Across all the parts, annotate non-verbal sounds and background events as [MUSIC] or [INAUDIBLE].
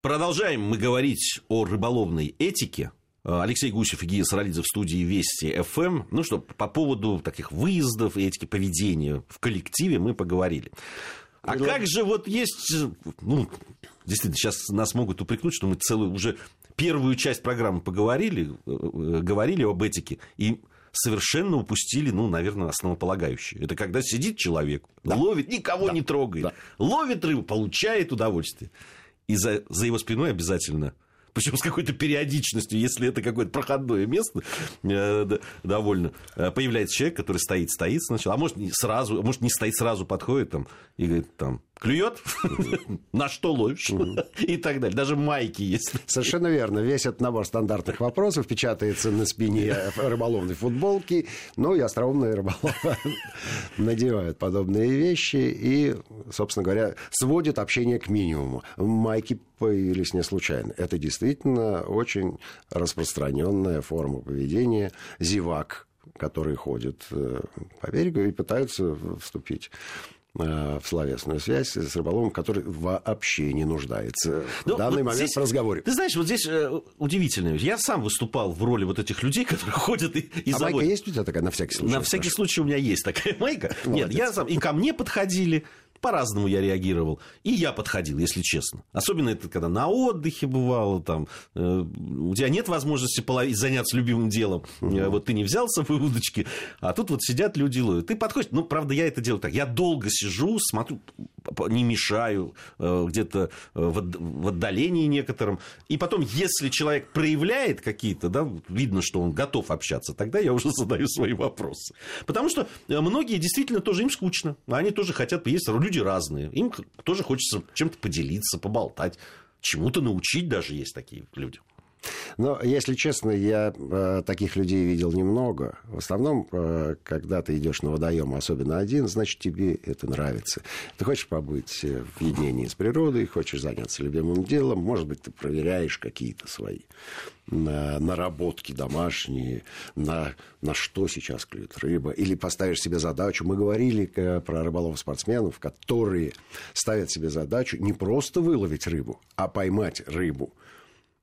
Продолжаем мы говорить о рыболовной этике. Алексей Гусев и Гия Саралидзе в студии Вести ФМ. Ну что, по поводу таких выездов и этики поведения в коллективе мы поговорили. А Предла... как же вот есть, ну, действительно, сейчас нас могут упрекнуть, что мы целую уже первую часть программы поговорили, э, говорили об этике, и совершенно упустили, ну, наверное, основополагающее. Это когда сидит человек, да. ловит, никого да. не трогает, да. ловит рыбу, получает удовольствие. И за, за его спиной обязательно. Причем с какой-то периодичностью, если это какое-то проходное место э, довольно, э, появляется человек, который стоит, стоит сначала, а может, сразу, а может, не стоит, сразу подходит там и говорит, там, клюет, [LAUGHS] на что ловишь [LAUGHS] и так далее. Даже майки есть. Совершенно верно. Весь этот набор стандартных вопросов печатается на спине рыболовной футболки. Ну и остроумные рыболовы [LAUGHS] надевают подобные вещи и, собственно говоря, сводят общение к минимуму. Майки появились не случайно. Это действительно очень распространенная форма поведения зевак, которые ходят э, по берегу и пытаются вступить в словесную связь с рыболовом, который вообще не нуждается ну, в данный вот момент здесь, в разговоре. Ты знаешь, вот здесь э, удивительно. Я сам выступал в роли вот этих людей, [LAUGHS] которые ходят и, и а заводят. майка есть у тебя такая на всякий случай? На всякий случай у меня есть такая [LAUGHS] майка. Молодец. Нет, я сам... И ко мне подходили, по-разному я реагировал. И я подходил, если честно. Особенно это когда на отдыхе бывало, там, э, у тебя нет возможности половить, заняться любимым делом. Угу. Вот ты не взял с собой удочки, а тут вот сидят люди ловят. Ты подходишь, ну, правда, я это делаю так. Я долго сижу, смотрю, не мешаю, э, где-то в отдалении некотором. И потом, если человек проявляет какие-то, да, видно, что он готов общаться, тогда я уже [LAUGHS] задаю свои вопросы. Потому что многие действительно тоже им скучно. Они тоже хотят есть люди разные. Им тоже хочется чем-то поделиться, поболтать, чему-то научить даже есть такие люди. Но, если честно, я э, таких людей видел немного. В основном, э, когда ты идешь на водоем, особенно один, значит, тебе это нравится. Ты хочешь побыть э, в единении с природой, хочешь заняться любимым делом, может быть, ты проверяешь какие-то свои на наработки домашние, на, на что сейчас клюет рыба, или поставишь себе задачу. Мы говорили э, про рыболов-спортсменов, которые ставят себе задачу не просто выловить рыбу, а поймать рыбу –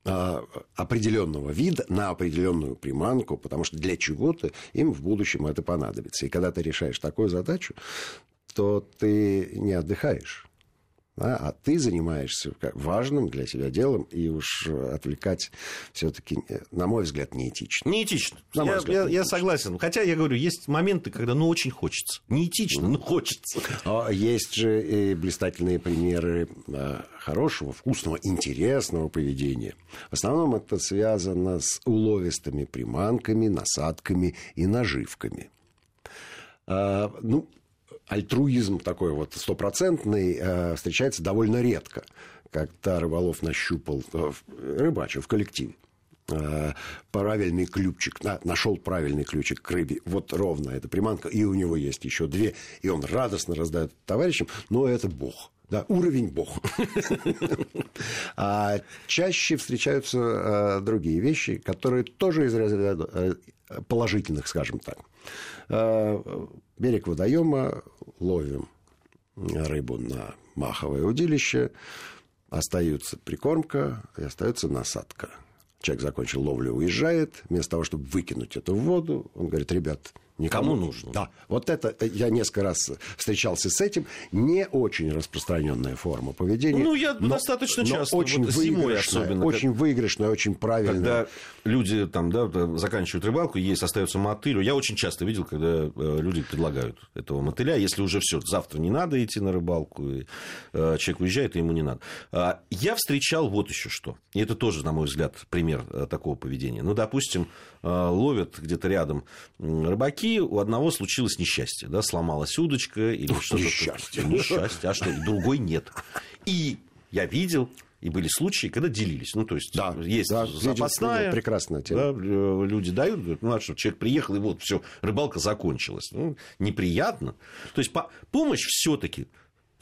определенного вида на определенную приманку, потому что для чего-то им в будущем это понадобится. И когда ты решаешь такую задачу, то ты не отдыхаешь да, а ты занимаешься важным для себя делом, и уж отвлекать все-таки, э, на мой взгляд, неэтично. Неэтично. На я, взгляд, я, неэтично. я согласен. Хотя я говорю, есть моменты, когда ну очень хочется. Неэтично, но хочется. А есть же и блистательные примеры а, хорошего, вкусного, интересного поведения. В основном это связано с уловистыми приманками, насадками и наживками. А, ну, альтруизм такой вот стопроцентный э, встречается довольно редко. Когда рыболов нащупал, э, рыбачил в коллективе, э, правильный ключик, на, нашел правильный ключик к рыбе, вот ровно эта приманка, и у него есть еще две, и он радостно раздает товарищам, но это бог. Да, уровень бог. [LAUGHS] А чаще встречаются другие вещи, которые тоже из разряда положительных, скажем так. Э, берег водоема, ловим рыбу на маховое удилище, остается прикормка и остается насадка. Человек закончил ловлю, уезжает, вместо того, чтобы выкинуть это в воду, он говорит, ребят, Никому нужно. Да. Вот это э, я несколько раз встречался с этим. Не очень распространенная форма поведения. Ну, я но, достаточно но часто. Очень вот зимой особенно. Очень как... выигрышная, очень правильная. Когда люди там, да, заканчивают рыбалку, есть остается мотыль. Я очень часто видел, когда э, люди предлагают этого мотыля. Если уже все, завтра не надо идти на рыбалку, и э, человек уезжает, и ему не надо. А, я встречал вот еще что. И это тоже, на мой взгляд, пример такого поведения. Ну, допустим, ловят где-то рядом рыбаки, у одного случилось несчастье, да, сломалась удочка или что-то. Несчастье. Несчастье, а что, другой нет. И я видел, и были случаи, когда делились. Ну, то есть, да, есть да, запасная. Прекрасная тема. Да, э, люди дают, говорят, ну, а что, человек приехал, и вот, все, рыбалка закончилась. Ну, неприятно. То есть, по- помощь все-таки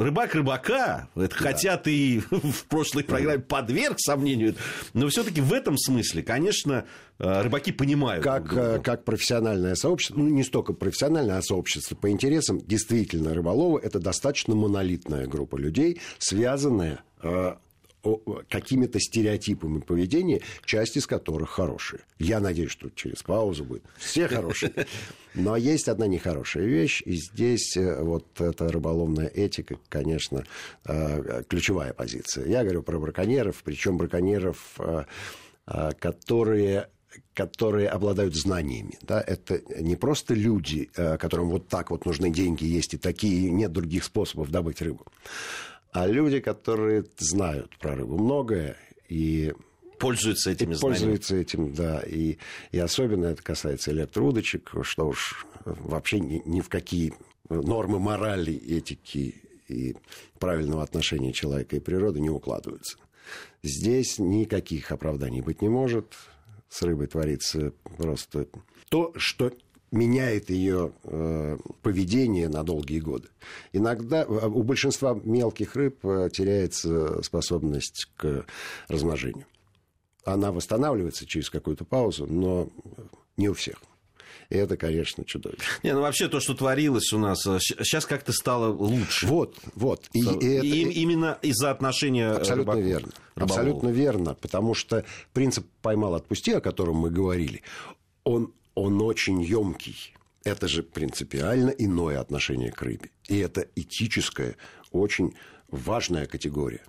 Рыбак рыбака, это да. хотя ты [LAUGHS] в прошлой программе подверг сомнению, но все-таки в этом смысле, конечно, э, рыбаки понимают. Как, э, как профессиональное сообщество, ну не столько профессиональное, а сообщество по интересам, действительно рыболовы это достаточно монолитная группа людей, связанная э, какими-то стереотипами поведения, часть из которых хорошие. Я надеюсь, что через паузу будет. Все хорошие. Но есть одна нехорошая вещь, и здесь э, вот эта рыболовная этика, конечно, э, ключевая позиция. Я говорю про браконьеров, причем браконьеров, э, которые которые обладают знаниями. Да? Это не просто люди, которым вот так вот нужны деньги, есть и такие, нет других способов добыть рыбу а люди, которые знают про рыбу многое и пользуются этими знаниями. Пользуются этим, да. И, и особенно это касается электроудочек, что уж вообще ни, ни в какие нормы морали, этики и правильного отношения человека и природы не укладываются. Здесь никаких оправданий быть не может. С рыбой творится просто то, что меняет ее э, поведение на долгие годы. Иногда у большинства мелких рыб э, теряется способность к размножению. Она восстанавливается через какую-то паузу, но не у всех. И это, конечно, чудовищно. Не, ну вообще то, что творилось у нас, сейчас э, как-то стало лучше. Вот, вот. И, и, это... и именно из-за отношения Абсолютно рыбаков, верно. Рыболовов. Абсолютно верно, потому что принцип «поймал, отпусти», о котором мы говорили, он он очень емкий. Это же принципиально иное отношение к рыбе. И это этическая, очень важная категория.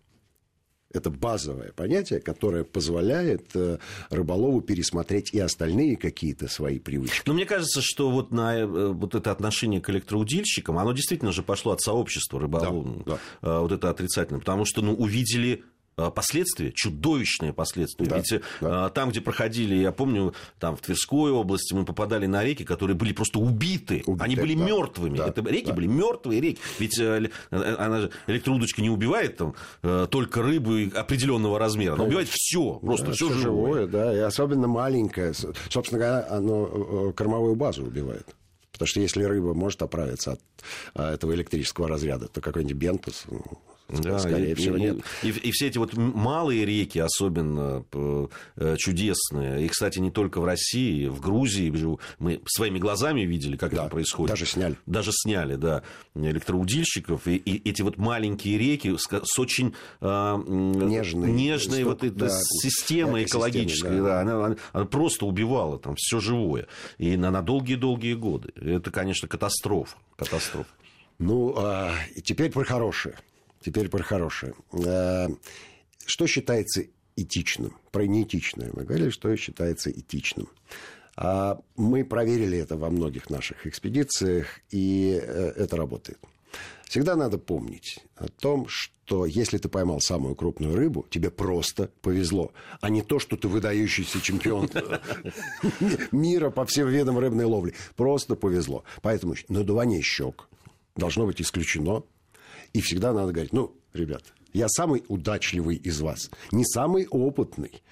Это базовое понятие, которое позволяет э, рыболову пересмотреть и остальные какие-то свои привычки. Но мне кажется, что вот, на, э, вот это отношение к электроудильщикам, оно действительно же пошло от сообщества рыболовного. Да, да. Э, вот это отрицательно. Потому что ну, увидели последствия, чудовищные последствия. Да, Ведь э, да. там, где проходили, я помню, там в Тверской области мы попадали на реки, которые были просто убиты. убиты Они были да, мертвыми. Да, Это реки да. были мертвые реки. Ведь э, она же электроудочка не убивает там только рыбу определенного размера. Она убивает все, просто да, все живое. живое. Да, и особенно маленькое. Собственно говоря, оно кормовую базу убивает. Потому что если рыба может оправиться от этого электрического разряда, то какой-нибудь бентус ну, да, скорее и, всего, нет. И, и, и все эти вот малые реки особенно э, чудесные. И, кстати, не только в России, в Грузии. Мы своими глазами видели, как да, это происходит. Даже сняли. Даже сняли, да, электроудильщиков. И, и эти вот маленькие реки с, с очень э, нежной, нежной вот этой да, системой экологической. Да. Да, она, она, она просто убивала там все живое. И на, на долгие-долгие годы. Это, конечно, катастрофа. Катастрофа. Ну, а, и теперь про хорошее. Теперь про хорошее. Э, что считается этичным? Про неэтичное мы говорили, что считается этичным. А мы проверили это во многих наших экспедициях, и э, это работает. Всегда надо помнить о том, что если ты поймал самую крупную рыбу, тебе просто повезло, а не то, что ты выдающийся чемпион [LAUGHS] мира по всем видам рыбной ловли. Просто повезло. Поэтому надувание щек должно быть исключено и всегда надо говорить, ну, ребят, я самый удачливый из вас. Не самый опытный,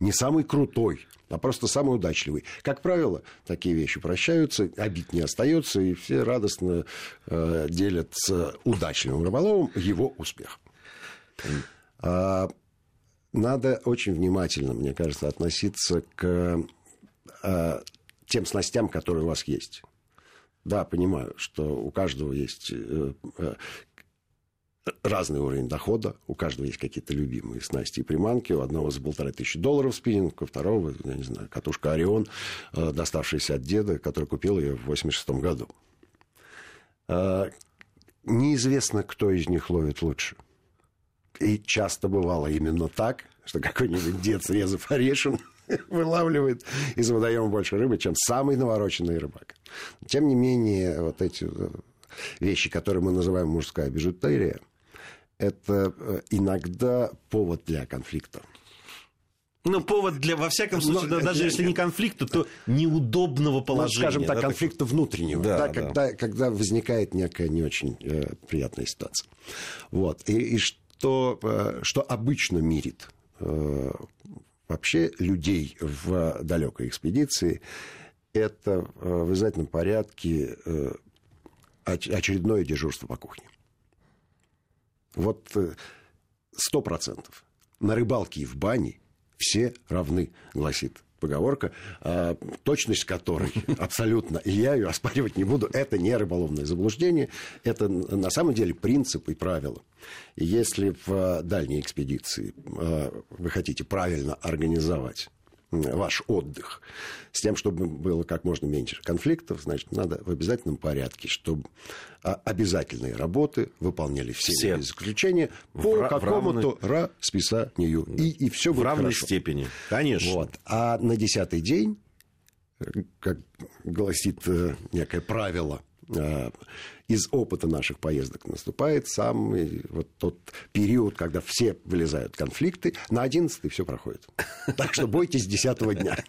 не самый крутой, а просто самый удачливый. Как правило, такие вещи прощаются, обид не остается, и все радостно э, делят удачливым рыболовом его успех. А, надо очень внимательно, мне кажется, относиться к а, тем снастям, которые у вас есть. Да, понимаю, что у каждого есть э, э, разный уровень дохода, у каждого есть какие-то любимые снасти и приманки, у одного за полторы тысячи долларов спиннинг, у второго, я не знаю, катушка Орион, э, доставшаяся от деда, который купил ее в 86 году. Э, неизвестно, кто из них ловит лучше. И часто бывало именно так, что какой-нибудь дед, срезав орешин, [LAUGHS] вылавливает из водоема больше рыбы, чем самый навороченный рыбак. Тем не менее, вот эти э, вещи, которые мы называем мужская бижутерия, это э, иногда повод для конфликта. Ну, повод для, во всяком случае, Но, даже если не конфликта, то неудобного положения. Ну, скажем так, да, конфликта так... внутреннего, да, да, Когда, когда возникает некая не очень э, приятная ситуация. Вот. И, и что, э, что обычно мирит э, вообще людей в далекой экспедиции, это э, в обязательном порядке э, очередное дежурство по кухне. Вот э, сто процентов. На рыбалке и в бане все равны, гласит поговорка, э, точность которой [LAUGHS] абсолютно, и я ее оспаривать не буду, это не рыболовное заблуждение, это на самом деле принцип и правила. И если в дальней экспедиции э, вы хотите правильно организовать ваш отдых, с тем, чтобы было как можно меньше конфликтов, значит, надо в обязательном порядке, чтобы а, обязательные работы выполняли все, все. без исключения по в, какому-то равной... расписанию. И, и все в равной хорошо. степени, конечно. Вот. А на десятый день, как гласит э, некое правило, э, из опыта наших поездок наступает самый вот тот период, когда все вылезают конфликты. На 11 все проходит. Так что бойтесь 10 дня.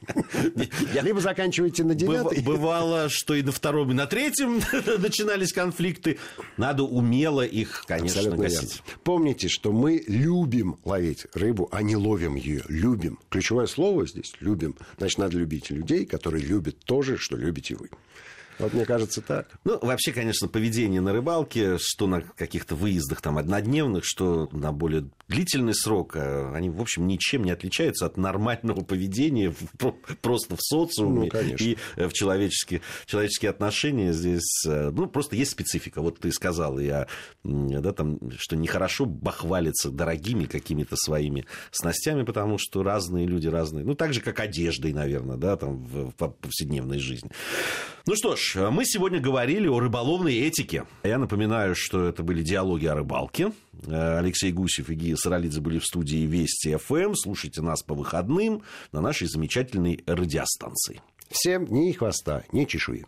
Либо заканчивайте на 9 Бывало, что и на втором, и на третьем [LAUGHS] начинались конфликты. Надо умело их, конечно, Абсолютно гасить. Верно. Помните, что мы любим ловить рыбу, а не ловим ее. Любим. Ключевое слово здесь – любим. Значит, надо любить людей, которые любят то же, что любите вы. Вот мне кажется так. Ну, вообще, конечно, поведение на рыбалке, что на каких-то выездах там однодневных, что на более длительный срок, э, они, в общем, ничем не отличаются от нормального поведения просто в социуме ну, и э, в человеческие, человеческие отношения. Здесь, э, ну, просто есть специфика. Вот ты сказал, я, да, там, что нехорошо бахвалиться дорогими какими-то своими снастями, потому что разные люди разные. Ну, так же, как одеждой, наверное, да, там, в повседневной жизни. Ну что ж, мы сегодня говорили о рыболовной этике. Я напоминаю, что это были диалоги о рыбалке. Алексей Гусев и Гия Саралидзе были в студии Вести ФМ. Слушайте нас по выходным на нашей замечательной радиостанции. Всем ни хвоста, ни чешуи.